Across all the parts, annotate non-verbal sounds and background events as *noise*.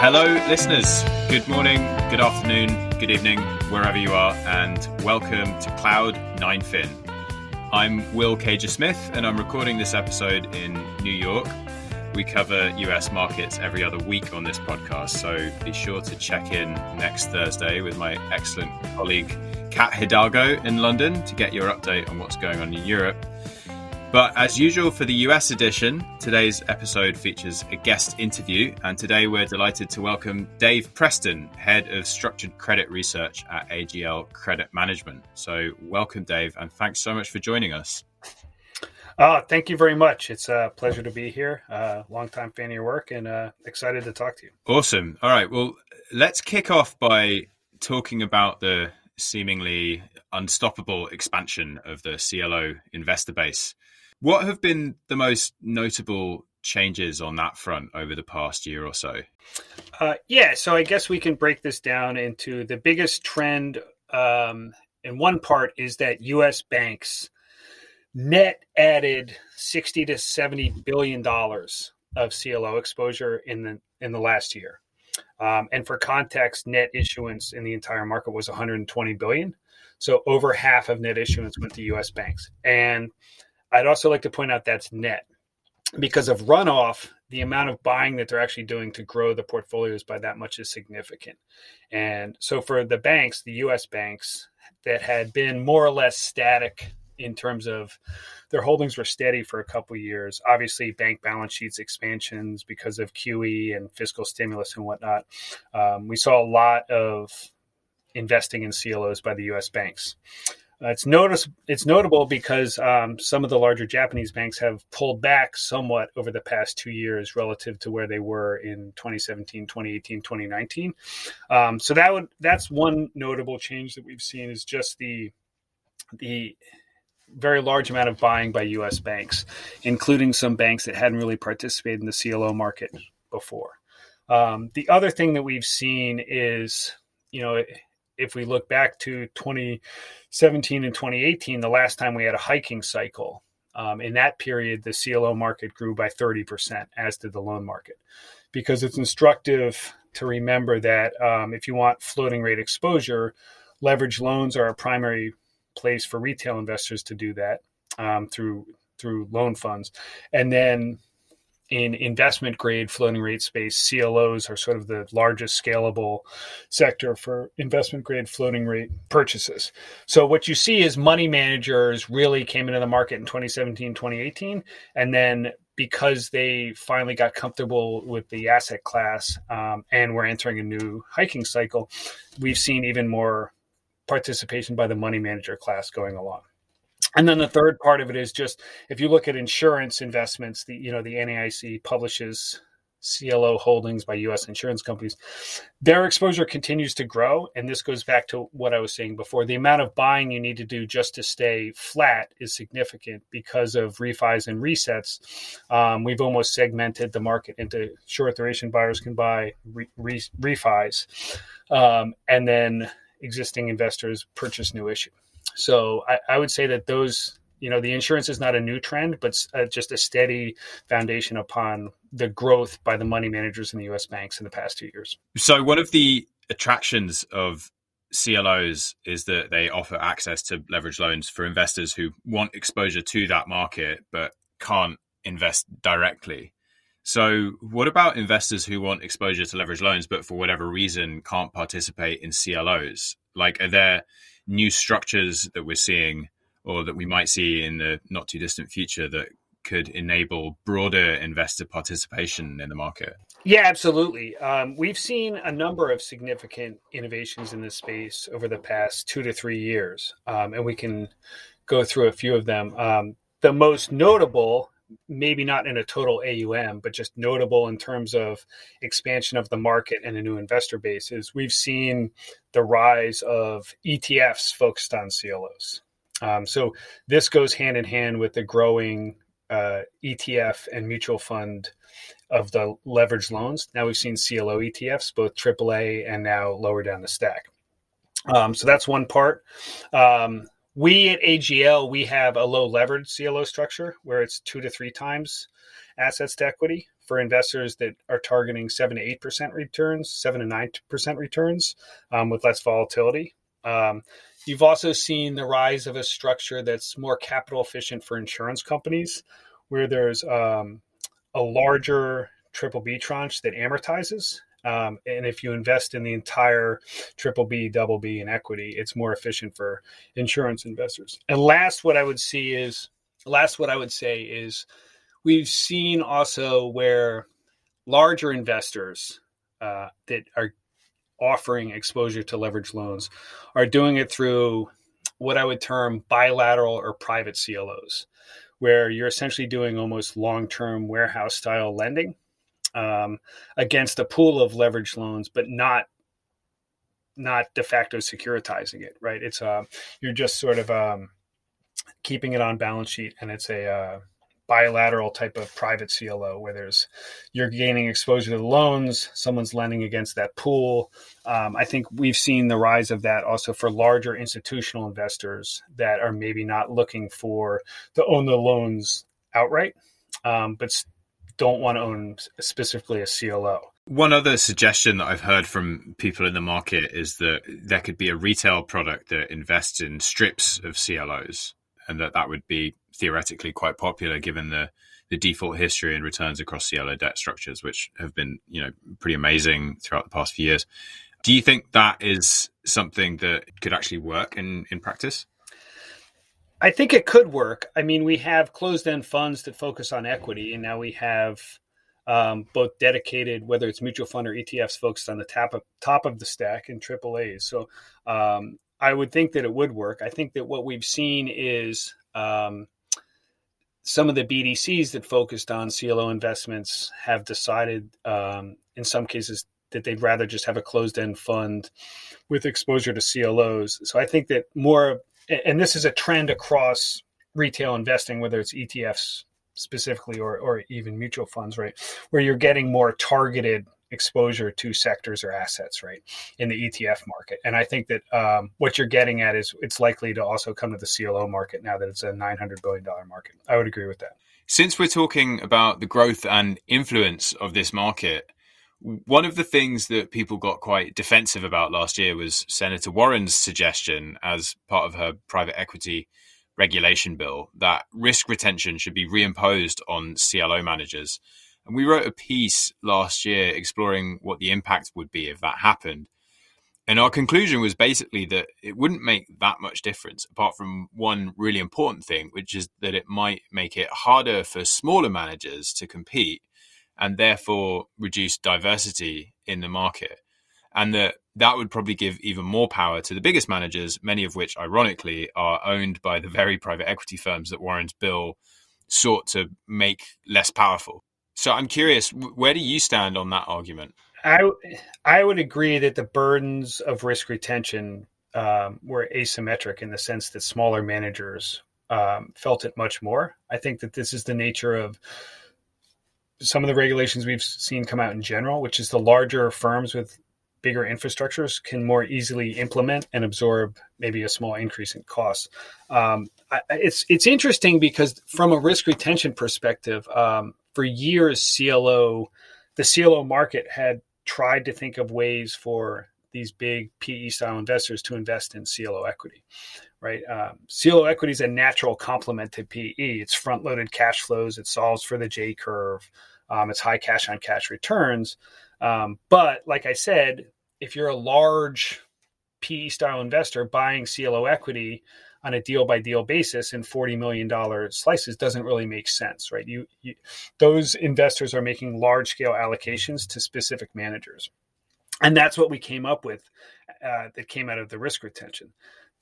Hello, listeners. Good morning, good afternoon, good evening, wherever you are, and welcome to Cloud 9fin. I'm Will Caiger Smith, and I'm recording this episode in New York. We cover US markets every other week on this podcast, so be sure to check in next Thursday with my excellent colleague Kat Hidalgo in London to get your update on what's going on in Europe. But as usual for the US edition, today's episode features a guest interview, and today we're delighted to welcome Dave Preston, Head of Structured Credit Research at AGL Credit Management. So, welcome, Dave, and thanks so much for joining us. Uh, thank you very much. It's a pleasure to be here. Uh, long time fan of your work and uh, excited to talk to you. Awesome. All right. Well, let's kick off by talking about the seemingly unstoppable expansion of the CLO investor base. What have been the most notable changes on that front over the past year or so? Uh, yeah, so I guess we can break this down into the biggest trend. Um, in one part is that U.S. banks net added 60 to 70 billion dollars of CLO exposure in the in the last year. Um, and for context, net issuance in the entire market was 120 billion. So over half of net issuance went to U.S. banks. And I'd also like to point out that's net because of runoff. The amount of buying that they're actually doing to grow the portfolios by that much is significant. And so for the banks, the U.S. banks that had been more or less static in terms of their holdings were steady for a couple years. Obviously, bank balance sheets expansions because of QE and fiscal stimulus and whatnot. Um, we saw a lot of investing in CLOs by the U.S. banks. Uh, it's notice it's notable because um, some of the larger Japanese banks have pulled back somewhat over the past two years relative to where they were in 2017, 2018, 2019. Um, so that would that's one notable change that we've seen is just the the very large amount of buying by U.S. banks, including some banks that hadn't really participated in the CLO market before. Um, the other thing that we've seen is, you know, if we look back to 2017 and 2018, the last time we had a hiking cycle, um, in that period, the CLO market grew by 30%, as did the loan market. Because it's instructive to remember that um, if you want floating rate exposure, leverage loans are a primary place for retail investors to do that um, through through loan funds, and then in investment grade floating rate space, CLOs are sort of the largest scalable sector for investment grade floating rate purchases. So what you see is money managers really came into the market in 2017, 2018, and then because they finally got comfortable with the asset class um, and we're entering a new hiking cycle, we've seen even more participation by the money manager class going along. And then the third part of it is just if you look at insurance investments, the you know the NAIC publishes CLO holdings by U.S. insurance companies, their exposure continues to grow. And this goes back to what I was saying before. The amount of buying you need to do just to stay flat is significant because of refis and resets. Um, we've almost segmented the market into short duration buyers can buy re- re- refis, um, and then existing investors purchase new issue. So I, I would say that those, you know, the insurance is not a new trend, but uh, just a steady foundation upon the growth by the money managers in the U.S. banks in the past two years. So one of the attractions of CLOs is that they offer access to leverage loans for investors who want exposure to that market but can't invest directly. So, what about investors who want exposure to leverage loans but for whatever reason can't participate in CLOs? Like, are there new structures that we're seeing or that we might see in the not too distant future that could enable broader investor participation in the market? Yeah, absolutely. Um, we've seen a number of significant innovations in this space over the past two to three years, um, and we can go through a few of them. Um, the most notable maybe not in a total AUM, but just notable in terms of expansion of the market and a new investor base is we've seen the rise of ETFs focused on CLOs. Um, so this goes hand in hand with the growing uh, ETF and mutual fund of the leverage loans. Now we've seen CLO ETFs, both AAA and now lower down the stack. Um, so that's one part. Um, we at AGL we have a low leverage CLO structure where it's two to three times, assets to equity for investors that are targeting seven to eight percent returns, seven to nine percent returns um, with less volatility. Um, you've also seen the rise of a structure that's more capital efficient for insurance companies, where there's um, a larger triple B tranche that amortizes. Um, and if you invest in the entire triple B, double B in equity, it's more efficient for insurance investors. And last, what I would see is last, what I would say is we've seen also where larger investors uh, that are offering exposure to leverage loans are doing it through what I would term bilateral or private CLOs, where you're essentially doing almost long term warehouse style lending um, against a pool of leverage loans, but not not de facto securitizing it. Right? It's uh, you're just sort of um, keeping it on balance sheet, and it's a uh, bilateral type of private CLO where there's you're gaining exposure to the loans, someone's lending against that pool. Um, I think we've seen the rise of that also for larger institutional investors that are maybe not looking for to own the loans outright, um, but don't want to own specifically a CLO. One other suggestion that I've heard from people in the market is that there could be a retail product that invests in strips of CLOs and that that would be theoretically quite popular given the the default history and returns across CLO debt structures, which have been you know pretty amazing throughout the past few years. Do you think that is something that could actually work in in practice? I think it could work. I mean, we have closed end funds that focus on equity, and now we have um, both dedicated, whether it's mutual fund or ETFs, focused on the top of top of the stack and AAA's. So um, I would think that it would work. I think that what we've seen is um, some of the BDCs that focused on CLO investments have decided, um, in some cases, that they'd rather just have a closed end fund with exposure to CLOs. So I think that more and this is a trend across retail investing, whether it's ETFs specifically or, or even mutual funds, right? Where you're getting more targeted exposure to sectors or assets, right, in the ETF market. And I think that um, what you're getting at is it's likely to also come to the CLO market now that it's a $900 billion market. I would agree with that. Since we're talking about the growth and influence of this market, one of the things that people got quite defensive about last year was Senator Warren's suggestion, as part of her private equity regulation bill, that risk retention should be reimposed on CLO managers. And we wrote a piece last year exploring what the impact would be if that happened. And our conclusion was basically that it wouldn't make that much difference, apart from one really important thing, which is that it might make it harder for smaller managers to compete and therefore reduce diversity in the market. And that that would probably give even more power to the biggest managers, many of which, ironically, are owned by the very private equity firms that Warren's bill sought to make less powerful. So I'm curious, where do you stand on that argument? I I would agree that the burdens of risk retention um, were asymmetric in the sense that smaller managers um, felt it much more. I think that this is the nature of some of the regulations we've seen come out in general, which is the larger firms with bigger infrastructures can more easily implement and absorb maybe a small increase in costs. Um, it's it's interesting because from a risk retention perspective, um, for years CLO, the CLO market had tried to think of ways for these big PE style investors to invest in CLO equity right? Um, CLO equity is a natural complement to PE. It's front loaded cash flows, it solves for the J curve, um, it's high cash on cash returns. Um, but like I said, if you're a large PE style investor buying CLO equity on a deal by deal basis in $40 million slices doesn't really make sense, right? You, you those investors are making large scale allocations to specific managers. And that's what we came up with uh, that came out of the risk retention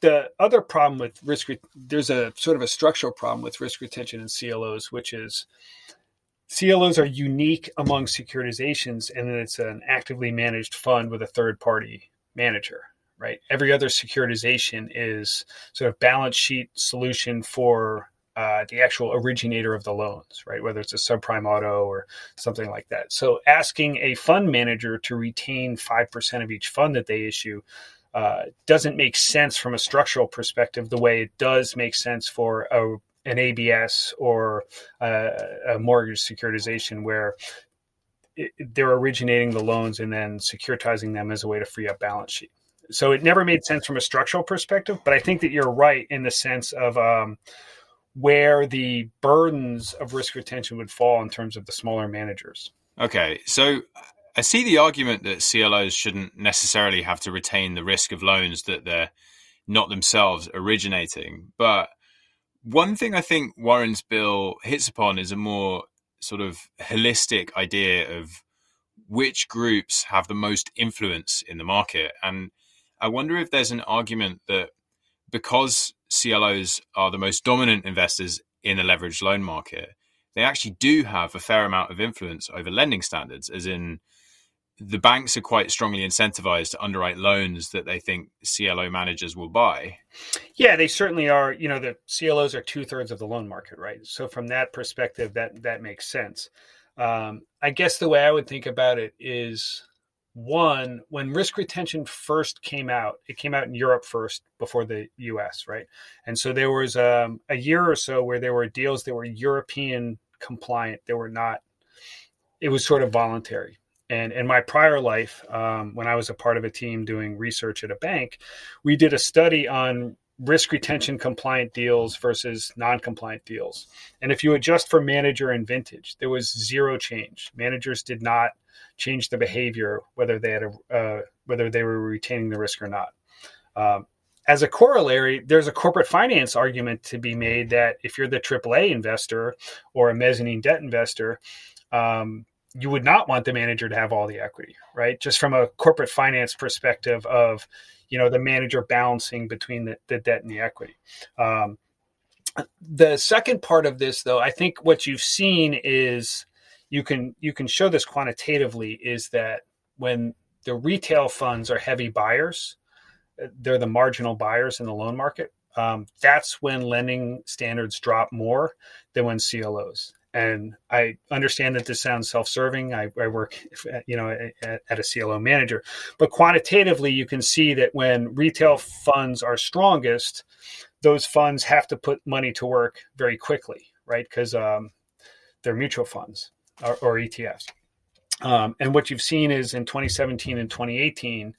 the other problem with risk there's a sort of a structural problem with risk retention in CLOs, which is CLOs are unique among securitizations, and it's an actively managed fund with a third party manager. Right. Every other securitization is sort of balance sheet solution for uh, the actual originator of the loans, right? Whether it's a subprime auto or something like that. So asking a fund manager to retain 5% of each fund that they issue uh, doesn't make sense from a structural perspective the way it does make sense for a an ABS or a, a mortgage securitization where it, they're originating the loans and then securitizing them as a way to free up balance sheet. So it never made sense from a structural perspective, but I think that you're right in the sense of um, where the burdens of risk retention would fall in terms of the smaller managers. Okay, so I see the argument that CLOs shouldn't necessarily have to retain the risk of loans that they're not themselves originating. But one thing I think Warren's bill hits upon is a more sort of holistic idea of which groups have the most influence in the market. And I wonder if there's an argument that because CLOs are the most dominant investors in the leveraged loan market, they actually do have a fair amount of influence over lending standards, as in the banks are quite strongly incentivized to underwrite loans that they think CLO managers will buy. Yeah, they certainly are. You know, the CLOs are two thirds of the loan market, right? So from that perspective, that that makes sense. Um, I guess the way I would think about it is one when risk retention first came out it came out in europe first before the us right? And so there was um, a year or so where there were deals that were european compliant they were not it was sort of voluntary. And in my prior life um, when i was a part of a team doing research at a bank we did a study on risk retention compliant deals versus non-compliant deals. And if you adjust for manager and vintage there was zero change. Managers did not change the behavior, whether they had a, uh, whether they were retaining the risk or not. Um, as a corollary, there's a corporate finance argument to be made that if you're the AAA investor or a mezzanine debt investor, um, you would not want the manager to have all the equity, right? Just from a corporate finance perspective of, you know, the manager balancing between the, the debt and the equity. Um, the second part of this, though, I think what you've seen is you can you can show this quantitatively is that when the retail funds are heavy buyers, they're the marginal buyers in the loan market. Um, that's when lending standards drop more than when CLOs. And I understand that this sounds self-serving. I, I work, you know, at, at, a CLO manager, but quantitatively, you can see that when retail funds are strongest, those funds have to put money to work very quickly, right? Because um, they're mutual funds or, or ETFs. Um, and what you've seen is in 2017 and 2018,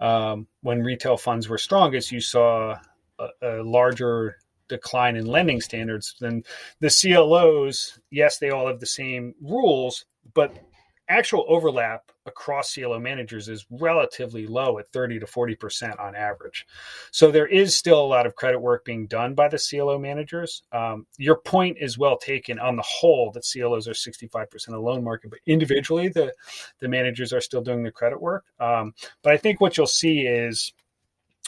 um, when retail funds were strongest, you saw a, a, larger decline in lending standards than the CLOs. Yes, they all have the same rules, but actual overlap across CLO managers is relatively low at 30 to 40% on average. So there is still a lot of credit work being done by the CLO managers. Um, your point is well taken on the whole that CLOs are 65% of the loan market, but individually the, the managers are still doing the credit work. Um, but I think what you'll see is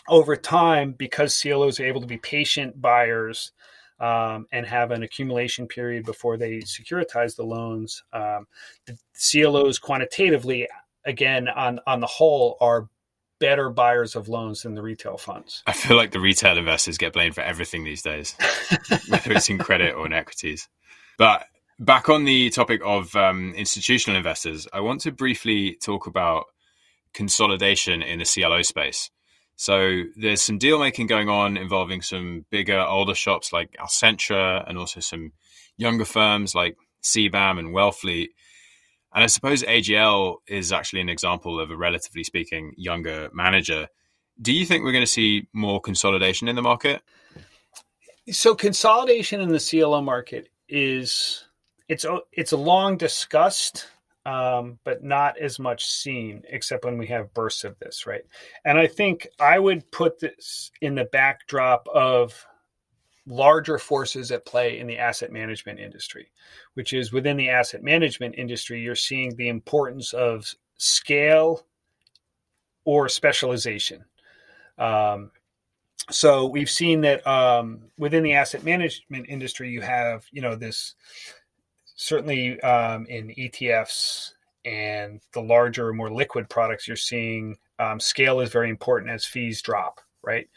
over time, because CLOs are able to be patient buyers, um, and have an accumulation period before they securitize the loans. Um, the CLOs quantitatively, again, on, on the whole, are better buyers of loans than the retail funds. I feel like the retail investors get blamed for everything these days, *laughs* whether it's in credit or in equities. But back on the topic of um, institutional investors, I want to briefly talk about consolidation in the CLO space. So there's some deal making going on involving some bigger, older shops like Alcentra and also some younger firms like CBAM and Wellfleet. And I suppose AGL is actually an example of a relatively speaking younger manager. Do you think we're going to see more consolidation in the market? So consolidation in the CLO market is it's it's a long discussed um, but not as much seen, except when we have bursts of this, right? And I think I would put this in the backdrop of larger forces at play in the asset management industry, which is within the asset management industry, you're seeing the importance of scale or specialization. Um, so we've seen that um, within the asset management industry, you have you know this certainly um, in ETFs and the larger, more liquid products, you're seeing um, scale is very important as fees drop, right?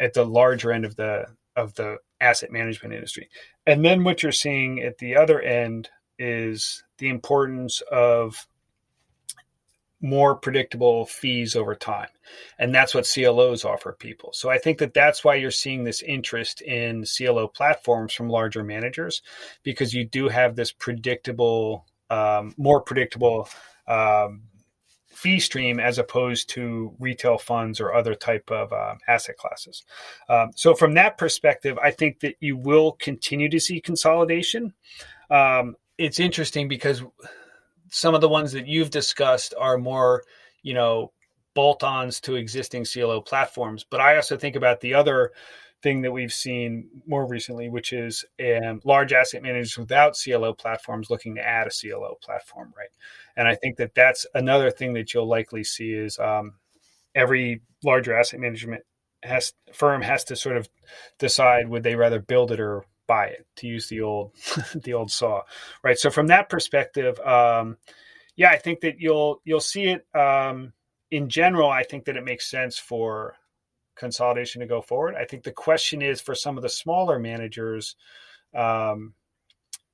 At the larger end of the of the asset management industry, and then what you're seeing at the other end is the importance of more predictable fees over time. And that's what CLOs offer people. So I think that that's why you're seeing this interest in CLO platforms from larger managers because you do have this predictable, um, more predictable um, fee stream as opposed to retail funds or other type of um, asset classes. Um, so from that perspective, I think that you will continue to see consolidation. Um, it's interesting because some of the ones that you've discussed are more, you know, bolt-ons to existing CLO platforms. But I also think about the other thing that we've seen more recently, which is um, large asset managers without CLO platforms looking to add a CLO platform, right? And I think that that's another thing that you'll likely see is um, every larger asset management has firm has to sort of decide would they rather build it or buy it to use the old *laughs* the old saw right so from that perspective um, yeah i think that you'll you'll see it um, in general i think that it makes sense for consolidation to go forward i think the question is for some of the smaller managers um,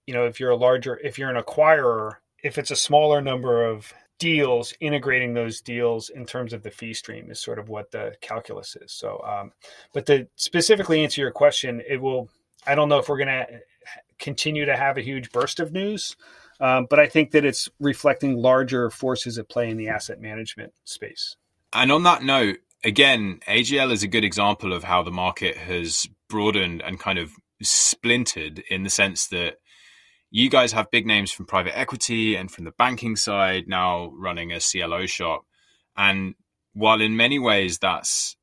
you know if you're a larger if you're an acquirer if it's a smaller number of deals, integrating those deals in terms of the fee stream is sort of what the calculus is. So, um, but to specifically answer your question, it will I don't know if we're going to continue to have a huge burst of news, um, but I think that it's reflecting larger forces at play in the asset management space. And on that note, again, AGL is a good example of how the market has broadened and kind of splintered in the sense that you guys have big names from private equity and from the banking side now running a CLO shop. And while in many ways that's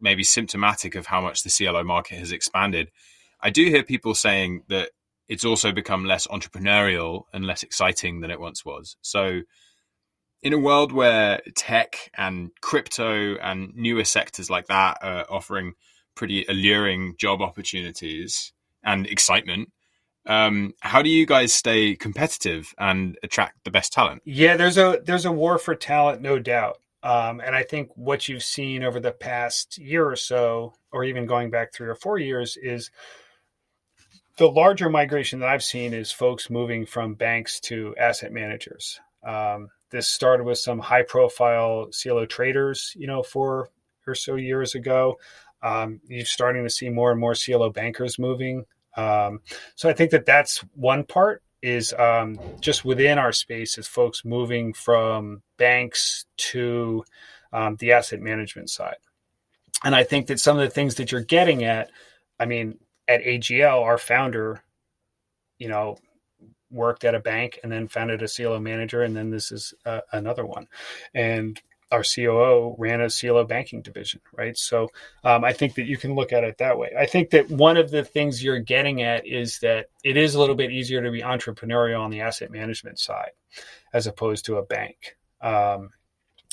maybe symptomatic of how much the CLO market has expanded, I do hear people saying that it's also become less entrepreneurial and less exciting than it once was. So, in a world where tech and crypto and newer sectors like that are offering pretty alluring job opportunities and excitement, um, how do you guys stay competitive and attract the best talent? Yeah, there's a there's a war for talent, no doubt. Um, and I think what you've seen over the past year or so, or even going back three or four years, is the larger migration that I've seen is folks moving from banks to asset managers. Um, this started with some high profile CLO traders, you know, four or so years ago. Um, you're starting to see more and more CLO bankers moving. Um, so I think that that's one part is um, just within our space is folks moving from banks to um, the asset management side. And I think that some of the things that you're getting at, I mean, at AGL, our founder, you know, worked at a bank and then founded a CLO manager, and then this is uh, another one. And our COO ran a CLO banking division, right? So um, I think that you can look at it that way. I think that one of the things you're getting at is that it is a little bit easier to be entrepreneurial on the asset management side as opposed to a bank. Um,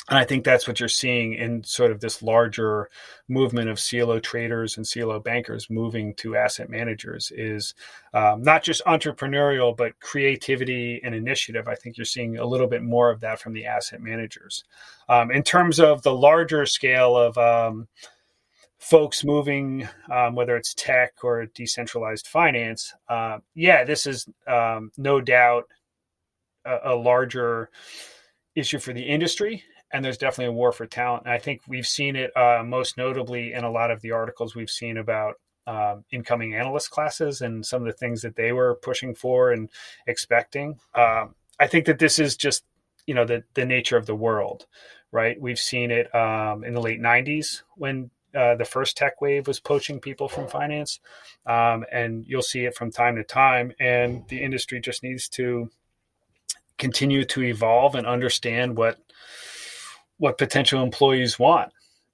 and I think that's what you're seeing in sort of this larger movement of CLO traders and CLO bankers moving to asset managers is um, not just entrepreneurial, but creativity and initiative. I think you're seeing a little bit more of that from the asset managers. Um, in terms of the larger scale of um, folks moving, um, whether it's tech or decentralized finance, uh, yeah, this is um, no doubt a, a larger issue for the industry and there's definitely a war for talent. And I think we've seen it uh, most notably in a lot of the articles we've seen about um, incoming analyst classes and some of the things that they were pushing for and expecting. Um, I think that this is just you know the the nature of the world, right? We've seen it um, in the late '90s when uh, the first tech wave was poaching people from finance, um, and you'll see it from time to time. And the industry just needs to continue to evolve and understand what what potential employees want.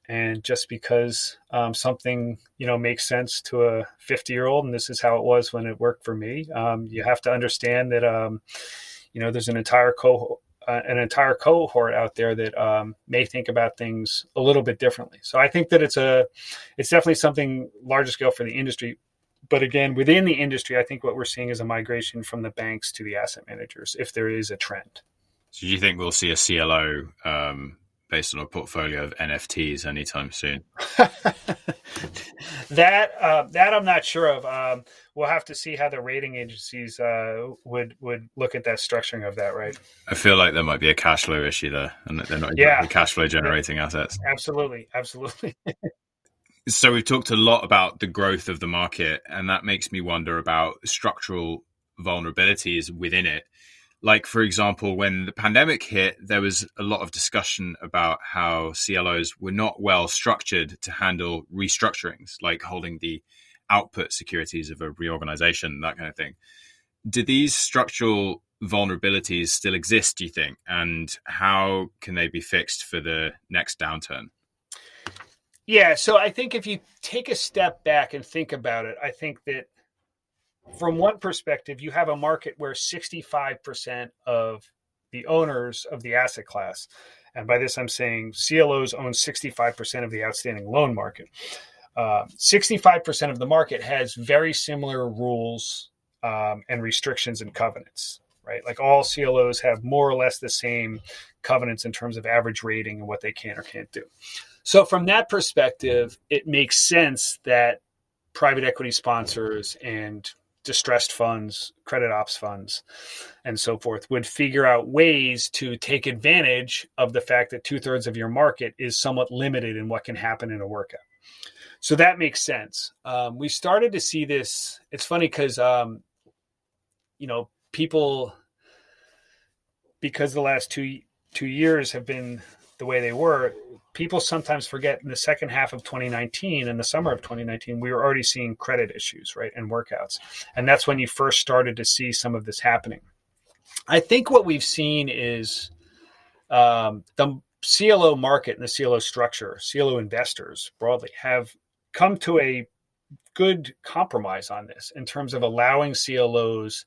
And just because um, something you know makes sense to a 50 year old, and this is how it was when it worked for me, um, you have to understand that um, you know there's an entire cohort, uh, an entire cohort out there that um, may think about things a little bit differently. So I think that it's a it's definitely something larger scale for the industry. But again, within the industry, I think what we're seeing is a migration from the banks to the asset managers, if there is a trend. So do you think we'll see a CLO um, based on a portfolio of NFTs anytime soon. *laughs* that uh, that I'm not sure of. Um, we'll have to see how the rating agencies uh, would would look at that structuring of that. Right. I feel like there might be a cash flow issue there, and they're not yeah. cash flow generating yeah. assets. Absolutely, absolutely. *laughs* so we've talked a lot about the growth of the market, and that makes me wonder about structural vulnerabilities within it like, for example, when the pandemic hit, there was a lot of discussion about how CLOs were not well structured to handle restructurings, like holding the output securities of a reorganization, that kind of thing. Do these structural vulnerabilities still exist, do you think? And how can they be fixed for the next downturn? Yeah, so I think if you take a step back and think about it, I think that from one perspective, you have a market where 65% of the owners of the asset class, and by this I'm saying CLOs own 65% of the outstanding loan market. Uh, 65% of the market has very similar rules um, and restrictions and covenants, right? Like all CLOs have more or less the same covenants in terms of average rating and what they can or can't do. So, from that perspective, it makes sense that private equity sponsors and distressed funds, credit ops funds, and so forth would figure out ways to take advantage of the fact that two thirds of your market is somewhat limited in what can happen in a workout. So that makes sense. Um, we started to see this. It's funny because, um, you know, people, because the last two two years have been the way they were, people sometimes forget in the second half of 2019 and the summer of 2019 we were already seeing credit issues right and workouts. And that's when you first started to see some of this happening. I think what we've seen is um, the clo market and the clo structure clo investors broadly have come to a good compromise on this in terms of allowing clos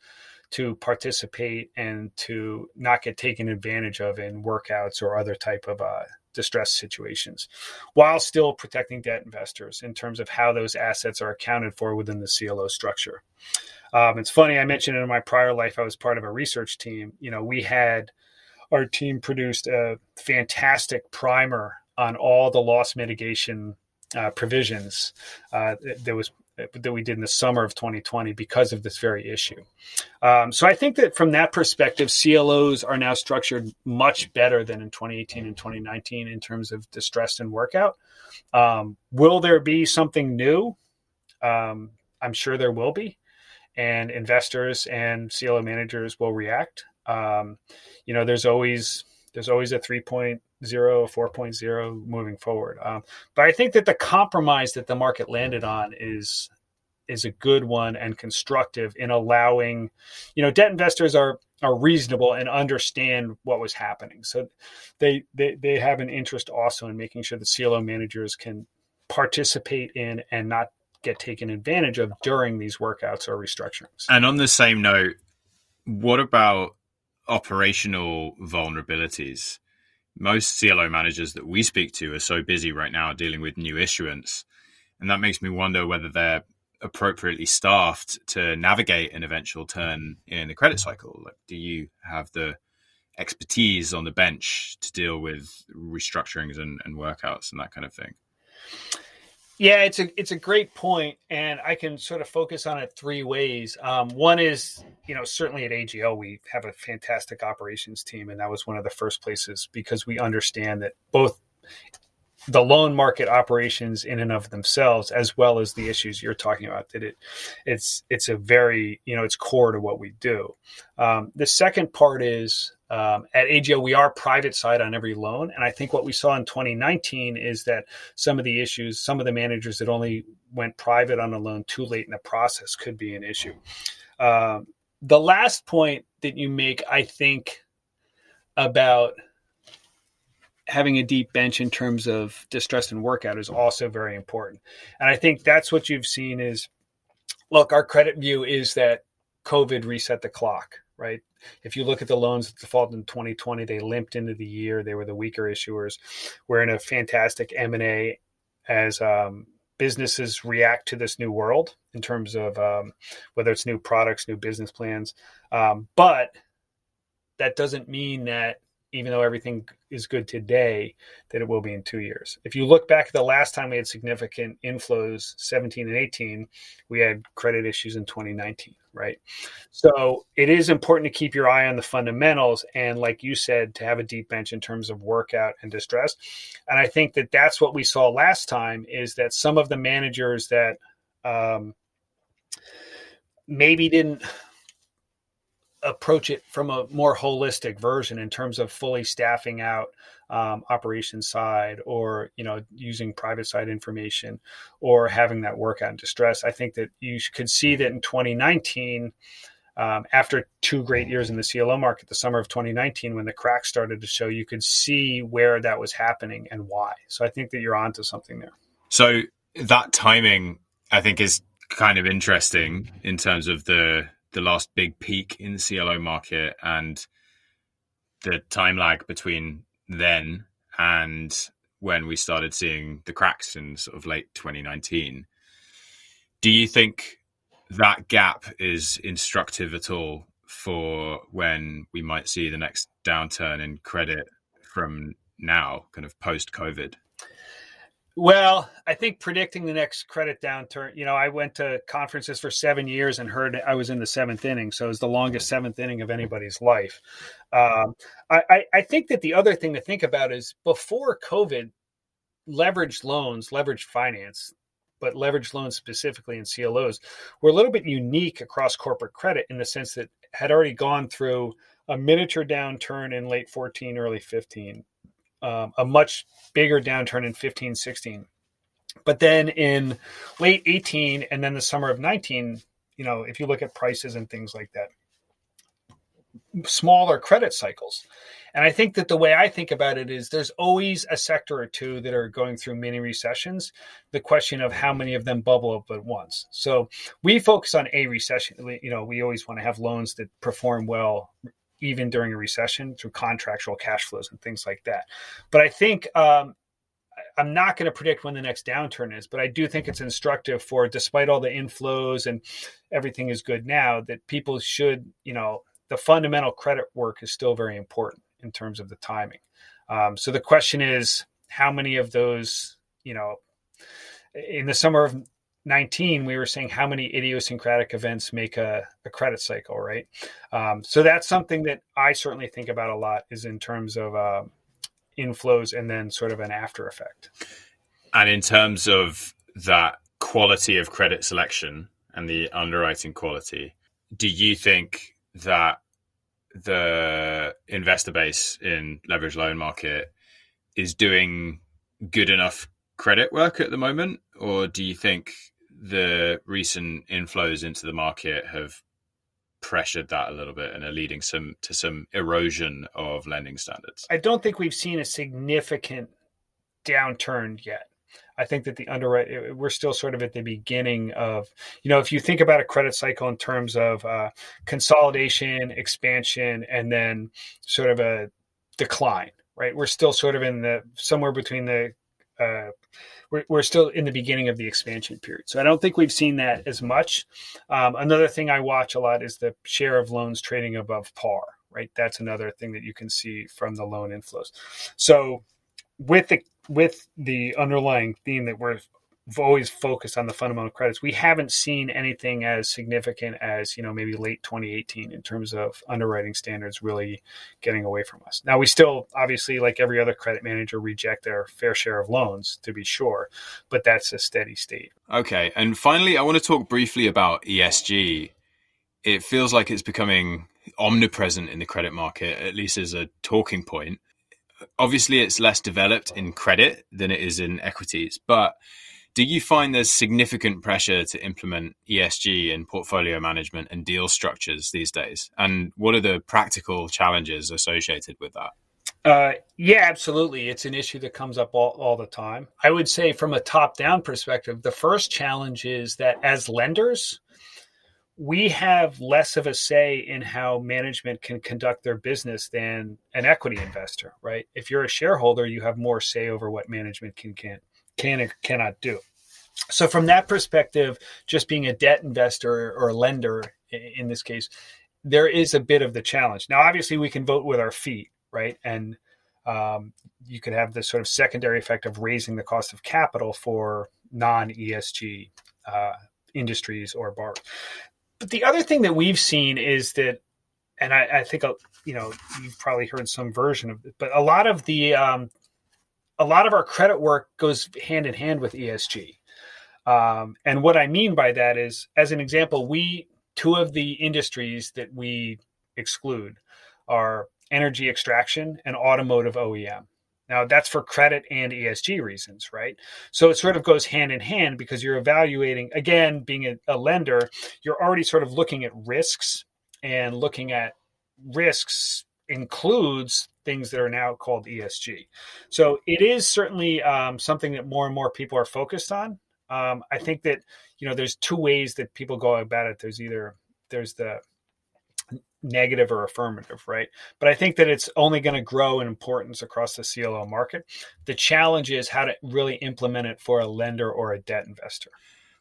to participate and to not get taken advantage of in workouts or other type of uh, distress situations while still protecting debt investors in terms of how those assets are accounted for within the CLO structure. Um, it's funny, I mentioned in my prior life, I was part of a research team. You know, we had our team produced a fantastic primer on all the loss mitigation uh, provisions uh, that was that we did in the summer of 2020 because of this very issue. Um, so I think that from that perspective, CLOs are now structured much better than in 2018 and 2019 in terms of distress and workout. Um, will there be something new? Um, I'm sure there will be, and investors and CLO managers will react. Um, you know, there's always there's always a 3.0 4.0 moving forward. Um, but i think that the compromise that the market landed on is is a good one and constructive in allowing you know debt investors are are reasonable and understand what was happening. So they they, they have an interest also in making sure that clo managers can participate in and not get taken advantage of during these workouts or restructurings. And on the same note what about operational vulnerabilities. Most CLO managers that we speak to are so busy right now dealing with new issuance. And that makes me wonder whether they're appropriately staffed to navigate an eventual turn in the credit cycle. Like, do you have the expertise on the bench to deal with restructurings and, and workouts and that kind of thing? Yeah, it's a it's a great point, and I can sort of focus on it three ways. Um, one is, you know, certainly at AGL we have a fantastic operations team, and that was one of the first places because we understand that both the loan market operations in and of themselves, as well as the issues you're talking about, that it it's it's a very you know it's core to what we do. Um, the second part is um, at AGL, we are private side on every loan. And I think what we saw in 2019 is that some of the issues, some of the managers that only went private on a loan too late in the process could be an issue. Um, the last point that you make, I think, about having a deep bench in terms of distress and workout is also very important. And I think that's what you've seen is look, our credit view is that COVID reset the clock right? If you look at the loans that defaulted in 2020, they limped into the year. They were the weaker issuers. We're in a fantastic M&A as um, businesses react to this new world in terms of um, whether it's new products, new business plans. Um, but that doesn't mean that even though everything is good today, that it will be in two years. If you look back at the last time we had significant inflows, 17 and 18, we had credit issues in 2019, right? So it is important to keep your eye on the fundamentals and, like you said, to have a deep bench in terms of workout and distress. And I think that that's what we saw last time is that some of the managers that um, maybe didn't approach it from a more holistic version in terms of fully staffing out um, operations side or you know using private side information or having that workout in distress i think that you could see that in 2019 um, after two great years in the clo market the summer of 2019 when the cracks started to show you could see where that was happening and why. So i think that you're onto something there. So that timing i think is kind of interesting in terms of the the last big peak in the CLO market and the time lag between then and when we started seeing the cracks in sort of late 2019. Do you think that gap is instructive at all for when we might see the next downturn in credit from now, kind of post COVID? Well, I think predicting the next credit downturn, you know, I went to conferences for seven years and heard I was in the seventh inning. So it was the longest seventh inning of anybody's life. Um, I, I think that the other thing to think about is before COVID, leveraged loans, leveraged finance, but leveraged loans specifically in CLOs were a little bit unique across corporate credit in the sense that had already gone through a miniature downturn in late 14, early 15, um, a much bigger downturn in 15, 16. But then in late 18 and then the summer of 19, you know, if you look at prices and things like that, smaller credit cycles. And I think that the way I think about it is there's always a sector or two that are going through mini recessions. The question of how many of them bubble up at once. So we focus on a recession. You know, we always want to have loans that perform well even during a recession through contractual cash flows and things like that. But I think um, I'm not going to predict when the next downturn is, but I do think it's instructive for, despite all the inflows and everything is good now, that people should, you know, the fundamental credit work is still very important in terms of the timing. Um, so the question is, how many of those, you know, in the summer of 19 we were saying how many idiosyncratic events make a, a credit cycle right? Um, so that's something that i certainly think about a lot is in terms of uh, inflows and then sort of an after effect. And in terms of that quality of credit selection and the underwriting quality do you think that the investor base in leverage loan market is doing good enough credit work at the moment? Or do you think the recent inflows into the market have pressured that a little bit and are leading some to some erosion of lending standards. I don't think we've seen a significant downturn yet. I think that the underwrite we're still sort of at the beginning of you know if you think about a credit cycle in terms of uh, consolidation, expansion, and then sort of a decline, right? We're still sort of in the somewhere between the uh, we're, we're still in the beginning of the expansion period. So I don't think we've seen that as much. Um, another thing I watch a lot is the share of loans trading above par, right? That's another thing that you can see from the loan inflows. So with the with the underlying theme that we're always focused on the fundamental credits. We haven't seen anything as significant as you know maybe late 2018 in terms of underwriting standards really getting away from us. Now we still obviously like every other credit manager reject their fair share of loans to be sure, but that's a steady state. Okay, and finally, I want to talk briefly about ESG. It feels like it's becoming omnipresent in the credit market, at least as a talking point. Obviously, it's less developed in credit than it is in equities, but do you find there's significant pressure to implement ESG in portfolio management and deal structures these days? And what are the practical challenges associated with that? Uh, yeah, absolutely. It's an issue that comes up all, all the time. I would say, from a top down perspective, the first challenge is that as lenders, we have less of a say in how management can conduct their business than an equity investor, right? If you're a shareholder, you have more say over what management can can can and cannot do. So, from that perspective, just being a debt investor or lender in this case, there is a bit of the challenge. Now, obviously, we can vote with our feet, right? And um, you could have this sort of secondary effect of raising the cost of capital for non ESG uh, industries or bars. But the other thing that we've seen is that, and I, I think uh, you know you've probably heard some version of it, but a lot of the um, a lot of our credit work goes hand in hand with ESG. Um, and what I mean by that is, as an example, we two of the industries that we exclude are energy extraction and automotive OEM. Now, that's for credit and ESG reasons, right? So it sort of goes hand in hand because you're evaluating, again, being a, a lender, you're already sort of looking at risks and looking at risks includes things that are now called ESG. So it is certainly um, something that more and more people are focused on. Um, I think that you know there's two ways that people go about it. There's either there's the negative or affirmative, right? But I think that it's only going to grow in importance across the CLO market. The challenge is how to really implement it for a lender or a debt investor.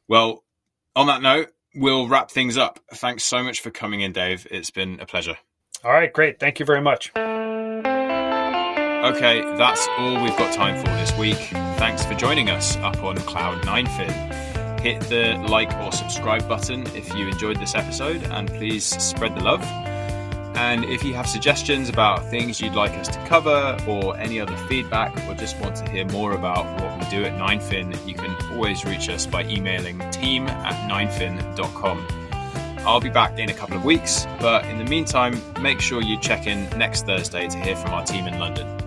Well, on that note, we'll wrap things up. Thanks so much for coming in, Dave. It's been a pleasure. All right, great. Thank you very much. Okay, that's all we've got time for this week. Thanks for joining us up on Cloud 9 Fin hit the like or subscribe button if you enjoyed this episode, and please spread the love. And if you have suggestions about things you'd like us to cover, or any other feedback, or just want to hear more about what we do at 9fin, you can always reach us by emailing team at 9fin.com. I'll be back in a couple of weeks, but in the meantime, make sure you check in next Thursday to hear from our team in London.